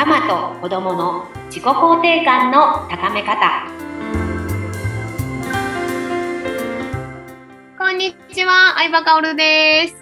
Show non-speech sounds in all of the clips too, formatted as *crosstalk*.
ママと子供の自己肯定感の高め方こんにちは、相葉かおるです。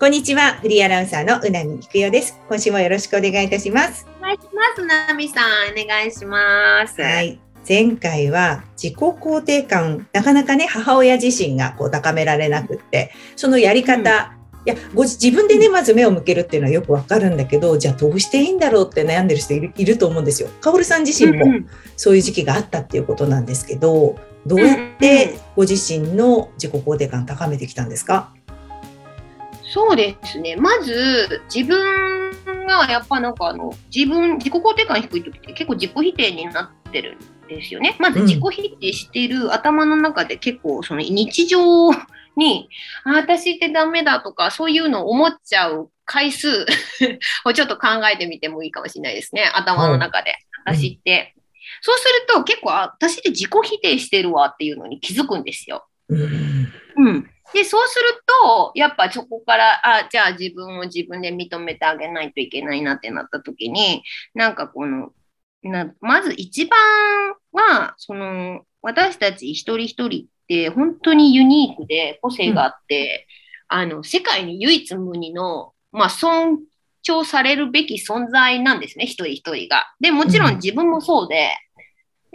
こんにちは、フリーアナウンサーのうなみきくよです。今週もよろしくお願いいたします。お願いします、なみさん、お願いします。はい。前回は自己肯定感、なかなかね、母親自身がこう高められなくって、そのやり方、いやご自分でね、まず目を向けるっていうのはよくわかるんだけど、じゃあどうしていいんだろうって悩んでる人いるいると思うんですよ。かおるさん自身もそういう時期があったっていうことなんですけど、どうやってご自身の自己肯定感を高めてきたんですか？そうですね。まず、自分がやっぱなんかあの、自分、自己肯定感低い時って結構自己否定になってるんですよね。まずうん自己否定している頭の中で結構その日常に、あ私ってダメだとか、そういうのを思っちゃう回数 *laughs* をちょっと考えてみてもいいかもしれないですね。頭の中で。私って。そうすると結構、あ私って自己否定してるわっていうのに気づくんですよ。うん。うん。で、そうすると、やっぱそこから、あ、じゃあ自分を自分で認めてあげないといけないなってなった時に、なんかこの、なまず一番は、その、私たち一人一人って本当にユニークで個性があって、あの、世界に唯一無二の、まあ、尊重されるべき存在なんですね、一人一人が。で、もちろん自分もそうで、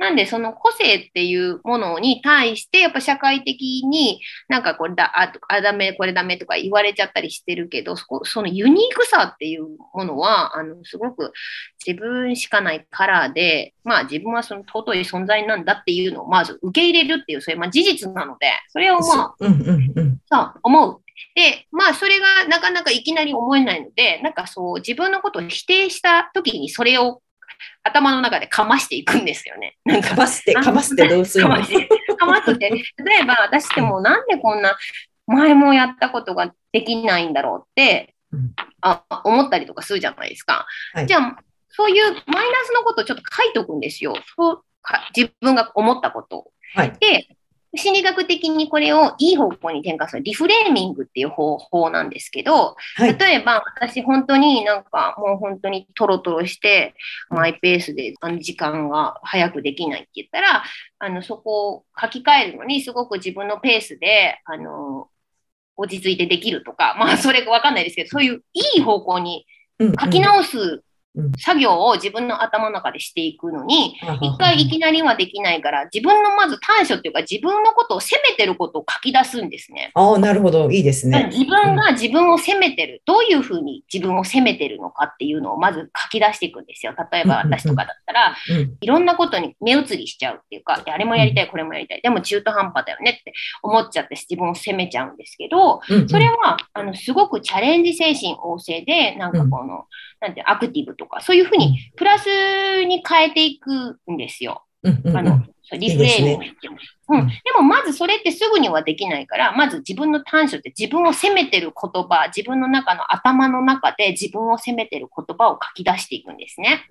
なんでその個性っていうものに対して、やっぱ社会的になんかこれだ、あ、あダメ、これダメとか言われちゃったりしてるけど、そこそのユニークさっていうものは、あの、すごく自分しかないカラーで、まあ自分はその尊い存在なんだっていうのをまず受け入れるっていう、それまあ事実なので、それをまあ、うんうんうん。そう、思う。で、まあ、それがなかなかいきなり思えないので、なんかそう、自分のことを否定した時にそれを頭の中でかましていくんですよね。なんかかますって、かますってどうするの？かますって、例えば私ってもうなんでこんな前もやったことができないんだろうって、うんあ思ったりとかするじゃないですか。はいじゃあ、そういうマイナスのことをちょっと書いておくんですよ。そうか自分が思ったことを。はい。で、心理学的にこれをいい方向に転換するリフレーミングっていう方法なんですけど、はい。例えば私本当になんかもう本当にトロトロしてマイペースであの時間が早くできないって言ったら、あのそこを書き換えるのにすごく自分のペースで、あの、落ち着いてできるとか、まあそれわかんないですけど、そういういい方向にうん書き直すうん作業を自分の頭の中でしていくのに、うん一回いきなりはできないから、自分のまず短所っていうか、自分のことを責めてることを書き出すんですね。ああ、なるほど。いいですね。自分が自分を責めてる、どういうふうに自分を責めてるのかっていうのをまず書き出していくんですよ。例えば私とかだったら、うん。いろんなことに目移りしちゃうっていうか、であれもやりたい、これもやりたい、でも中途半端だよねって思っちゃって自分を責めちゃうんですけど、うんそれは、あの、すごくチャレンジ精神旺盛で、なんかこの、なんて、アクティブとか、そういうふうに、プラスに変えていくんですよ。うんうんあの、リフレーミングって言うんですうん。でも、まずそれってすぐにはできないから、まず自分の短所って自分を責めてる言葉、自分の中の頭の中で自分を責めてる言葉を書き出していくんですね。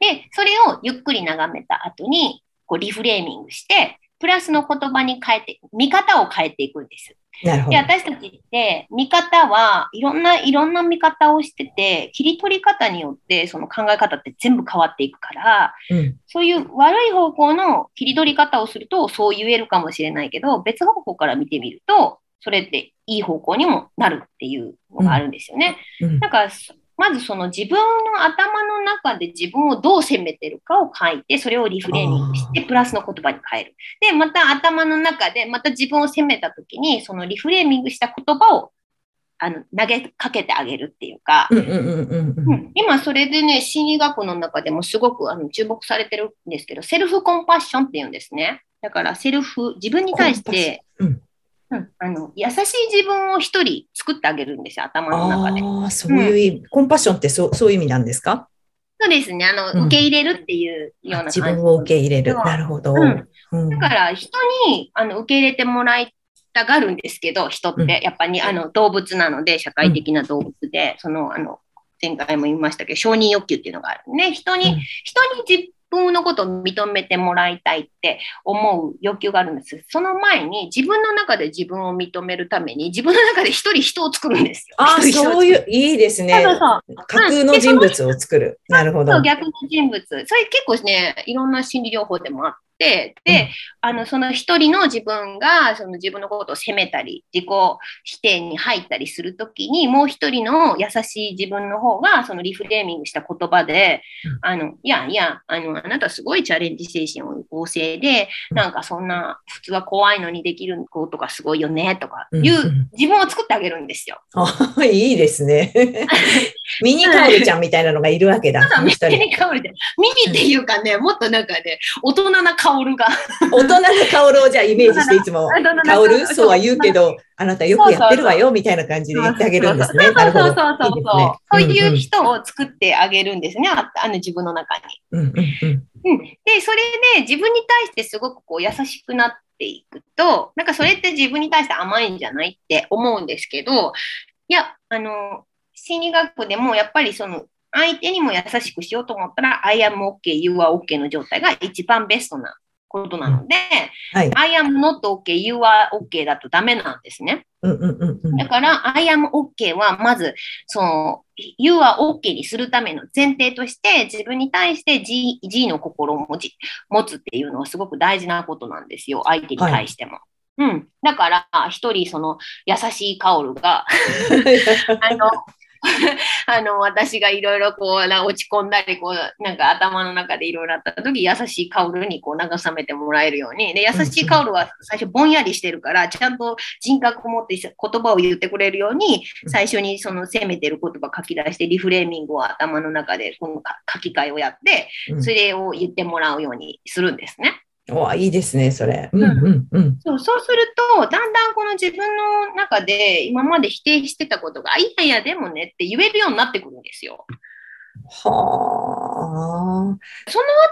で、それをゆっくり眺めた後に、こう、リフレーミングして、プラスの言葉に変えて、見方を変えていくんです。で、なるほど。私たちって、見方はいろんな、いろんな見方をしてて、切り取り方によって、その考え方って全部変わっていくから、うん。そういう悪い方向の切り取り方をすると、そう言えるかもしれないけど、別方向から見てみると、それっていい方向にもなるっていうのがあるんですよね。うんなんか、まずその自分の頭の中で自分をどう責めてるかを書いて、それをリフレーミングして、プラスの言葉に変える。で、また頭の中で、また自分を責めたときに、そのリフレーミングした言葉をあの投げかけてあげるっていうか、今それでね、心理学の中でもすごくあの注目されてるんですけど、セルフコンパッションって言うんですね。だからセルフ、自分に対して、うんうんあの優しい自分を一人作ってあげるんですよ、頭の中で。ああ、そういう意味、コンパッションってそうそういう意味なんですか？そうですね、あの、うん受け入れるっていうような感じ。自分を受け入れる。なるほど。うんうんだから人にあの受け入れてもらいたがるんですけど、人っうんてやっぱりあの動物なので、社会的な動物で、そのあの前回も言いましたけど、承認欲求っていうのがあるね。人に、うん人にじ分のことを認めてもらいたいって思う欲求があるんです。その前に自分の中で自分を認めるために自分の中で一人人を作るんですよ。ああ、そういう、いいですね。架空の人物を作る。なるほど。逆の人物。それ結構ね、いろんな心理療法でもあって、で、うんあの、その一人の自分が、その自分のことを責めたり、自己否定に入ったりするときに、もう一人の優しい自分の方が、そのリフレーミングした言葉で、うんあの、いやいや、あの、あなたすごいチャレンジ精神旺盛で、うんなんかそんな、普通は怖いのにできることがすごいよね、とかいう、自分を作ってあげるんですよ。あいいですね。*laughs* ミニカオルちゃんみたいなのがいるわけだ。ただ、ミニカオルで、ミニっていうかね、もっとなんかね、大人なカオルが。大人のカオルをじゃあイメージしていつも、カオルそうは言うけど、あなたよくやってるわよみたいな感じで言ってあげるんですね。そう。そうそうそう。いいですね。そういう人を作ってあげるんですね、ああの自分の中に。うんうんうんうん。うん、で、それで自分に対してすごくこう優しくなっていくと、なんかそれって自分に対して甘いんじゃないって思うんですけど、いや、あの、心理学でもやっぱりその、相手にも優しくしようと思ったら、I am OK, you are OK の状態が一番ベストなことなので、はい。I am not OK, you are OK だとダメなんですね。うんうんうんうんだから、I am OK は、まず、その、You are OK にするための前提として、自分に対して G, G の心を持ち持つっていうのはすごく大事なことなんですよ、相手に対しても。うん。だから、一人、その、優しいカオルが、*laughs* あの、*laughs* あの、私がいろいろこう、な落ち込んだり、こう、なんか頭の中でいろいろあった時、優しいカオルにこう慰めてもらえるように。で、優しいカオルは最初ぼんやりしてるから、ちゃんと人格を持って言葉を言ってくれるように、最初にその責めてる言葉書き出して、リフレーミングを頭の中でこの書き換えをやって、うんそれを言ってもらうようにするんですね。おいいですね、それ。うんうんうん。そうそうすると、だんだんこの自分の中で今まで否定してたことが、あいやいや、でもねって言えるようになってくるんですよ。はあ。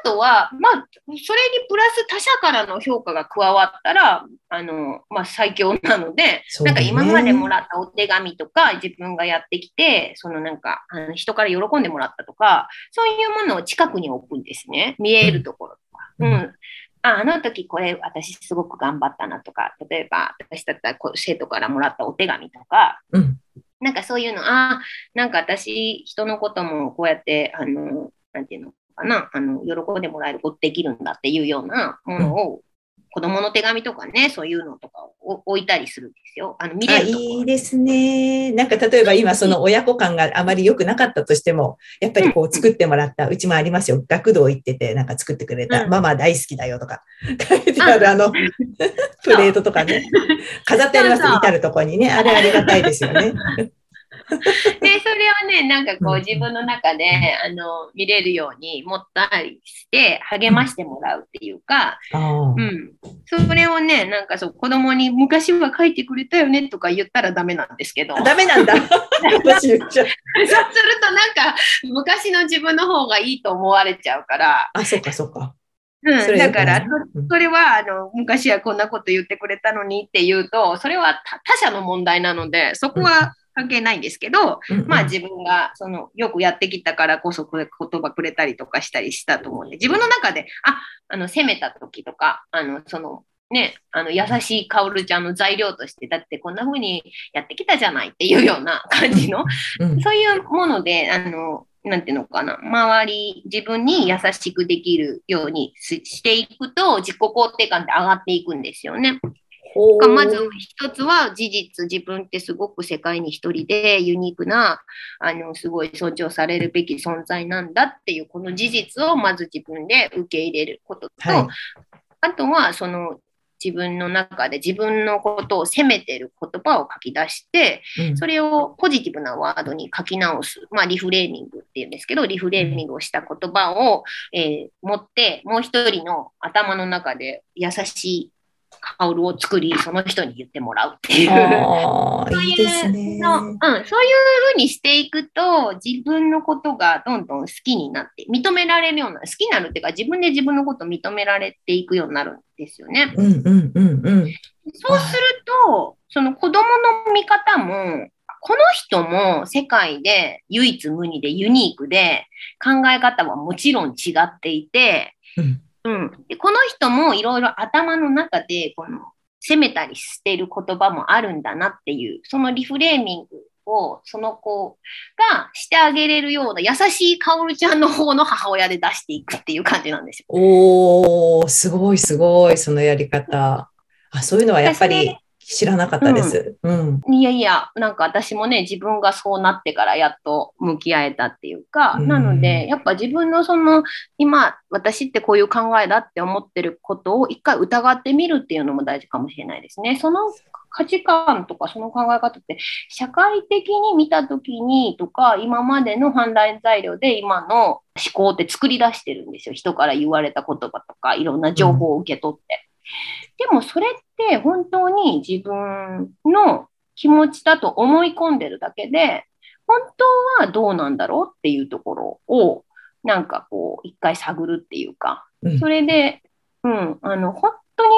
あとは、まあ、それにプラス他者からの評価が加わったら、あの、まあ、最強なので、なんか今までもらったお手紙とか、自分がやってきて、そのなんか、あの人から喜んでもらったとか、そういうものを近くに置くんですね。見えるところとか。ううんん。ああの時これ私すごく頑張ったなとか、例えば私だったらこう生徒からもらったお手紙とか、うん。なんかそういうの、ああ、なんか私、人のこともこうやって、あの、なんていうのかな、あの、喜んでもらえることできるんだっていうようなものを、子供の手紙とかね、そういうのとかを置いたりするんですよ。あの、見あれるとこいいですね。なんか例えば今その親子感があまり良くなかったとしても、やっぱりこう作ってもらった、うちもありますよ。学童行っててなんか作ってくれた、うんママ大好きだよとか *laughs* 書いてあるあの、プレートとかね、飾ってあります至るところにね。あれありがたいですよね。*laughs* で、それをね、なんかこう自分の中で、あの、見れるように持ったりして、励ましてもらうっていうか、うん。それをね、なんかそう、子供に昔は書いてくれたよねとか言ったらダメなんですけど。ダメなんだ。*laughs* そうするとなんか昔の自分の方がいいと思われちゃうから、あ、そっかそっか。うん、だからそれはあの昔はこんなこと言ってくれたのにって言うとそれは他他者の問題なのでそこは関係ないんですけど、うんうん。まあ自分がそのよくやってきたからこそこれ言葉くれたりとかしたりしたと思うんで自分の中でああの責めた時とかあのそのね、あの優しいカオルちゃんの材料としてだってこんな風にやってきたじゃないっていうような感じのうんそういうもので、あの、なんていうのかな、周り、自分に優しくできるようにししていくと、自己肯定感って上がっていくんですよね。まず一つは事実、自分ってすごく世界に一人でユニークな、あの、すごい尊重されるべき存在なんだっていう、この事実をまず自分で受け入れることと、はい。あとは、その、自分の中で自分のことを責めてる言葉を書き出して、うん。それをポジティブなワードに書き直す、まあ、リフレーミングっていうんですけど、リフレーミングをした言葉を、えー持って、もう一人の頭の中で優しい香るを作り、その人に言ってもらうっていう。*laughs* そういいですね。そううん、そういうふうにしていくと、自分のことがどんどん好きになって、認められるような、好きになるっていうか、自分で自分のことを認められていくようになるんですよね。うんうんうんうん。そうすると、その子供の見方も、この人も世界で唯一無二でユニークで考え方はもちろん違っていて、うんうん、でこの人もいろいろ頭の中でこの責めたりしてる言葉もあるんだなっていうそのリフレーミングをその子がしてあげれるような優しいカオルちゃんの方の母親で出していくっていう感じなんですよ。おー、すごいすごい、そのやり方。あ、そういうのはやっぱり知らなかったです。うん。いやいや、なんか私もね、自分がそうなってからやっと向き合えたっていうか、うんなので、やっぱ自分のその、今、私ってこういう考えだって思ってることを一回疑ってみるっていうのも大事かもしれないですね。その価値観とかその考え方って、社会的に見たときにとか、今までの判断材料で今の思考って作り出してるんですよ。人から言われた言葉とか、いろんな情報を受け取って。でもそれって本当に自分の気持ちだと思い込んでるだけで、本当はどうなんだろうっていうところを、なんかこう、一回探るっていうか、うんそれで、うん、あの、本当に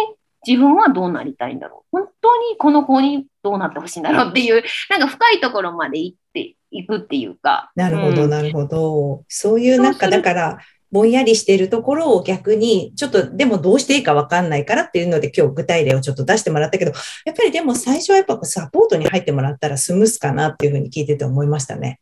自分はどうなりたいんだろう。本当にこの子にどうなってほしいんだろうっていう、なんか深いところまで行っていくっていうか。なるほど、うんなるほど。そういうなんか、だから、ぼんやりしているところを逆に、ちょっとでもどうしていいかわかんないからっていうので今日具体例をちょっと出してもらったけど、やっぱりでも最初はやっぱサポートに入ってもらったらスムースかなっていうふうに聞いてて思いましたね。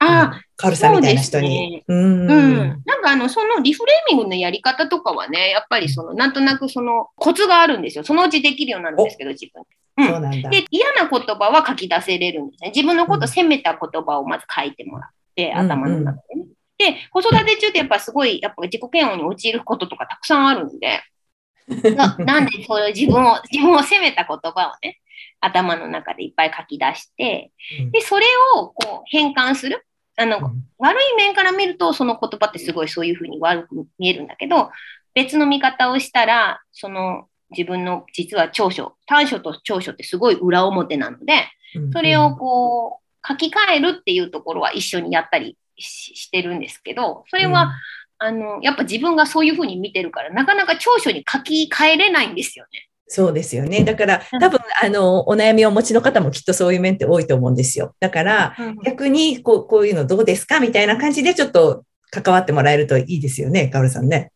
あカオルさんみたいな人に。ううん、ん。なんかあの、そのリフレーミングのやり方とかはね、やっぱりその、なんとなくそのコツがあるんですよ。そのうちできるようになるんですけど、自分。うんそうなんだ。で、嫌な言葉は書き出せれるんですね。自分のことを責めた言葉をまず書いてもらって、うん頭の中でね。で、子育て中ってやっぱすごい、やっぱ自己嫌悪に陥ることとかたくさんあるんで、な *laughs* なんでそういう自分を、自分を責めた言葉をね、頭の中でいっぱい書き出して、うん。で、それをこう変換する。あの、悪い面から見ると、その言葉ってすごいそういうふうに悪く見えるんだけど、別の見方をしたら、その自分の実は長所、短所と長所ってすごい裏表なので、うん。それをこう書き換えるっていうところは一緒にやったりししてるんですけど、それは、あの、やっぱ自分がそういうふうに見てるから、なかなか長所に書き換えれないんですよね。そうですよね。だからうん多分、あの、お悩みをお持ちの方もきっとそういう面って多いと思うんですよ。だから、逆にこうこういうのどうですか？みたいな感じでちょっと関わってもらえるといいですよね、カオルさんね。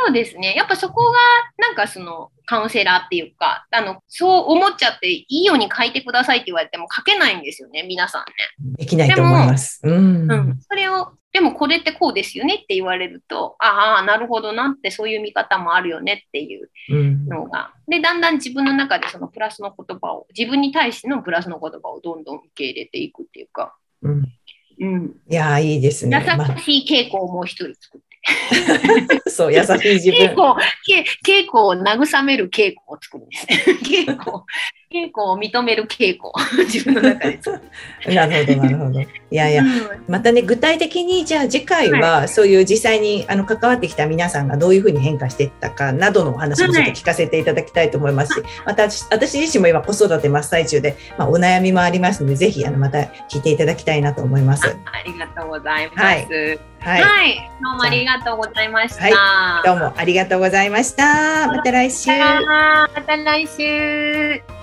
そうですね。やっぱそこが、なんかその、カウンセラーっていうか、あの、そう思っちゃって、いいように書いてくださいって言われても書けないんですよね、皆さんね。できないと思います。うん。うん。それを、でもこれってこうですよねって言われると、ああ、なるほどなって、そういう見方もあるよねっていううんのが。で、だんだん自分の中でそのプラスの言葉を、自分に対してのプラスの言葉をどんどん受け入れていくっていうか、うんうん。いやー、いいですね。ま優しい稽古をもう一人作って。*laughs* そう、優しい自分。稽古を、け稽古を慰める稽古を作るんです。*laughs* 稽古、稽古を認める稽古を自分の中で。*laughs* なるほど、なるほど。いやいや、うんまたね、具体的に、じゃあ次回は、そういう実際にあの関わってきた皆さんがどういうふうに変化していったかなどのお話もちょっと聞かせていただきたいと思いますし、また私私自身も今子育て真っ最中で、まあ、お悩みもありますので、ぜひあのまた聞いていただきたいなと思います。ありがとうございます。ははいい。はい。どうもありがとうございました。はいどうもありがとうございました。また来週。また来週。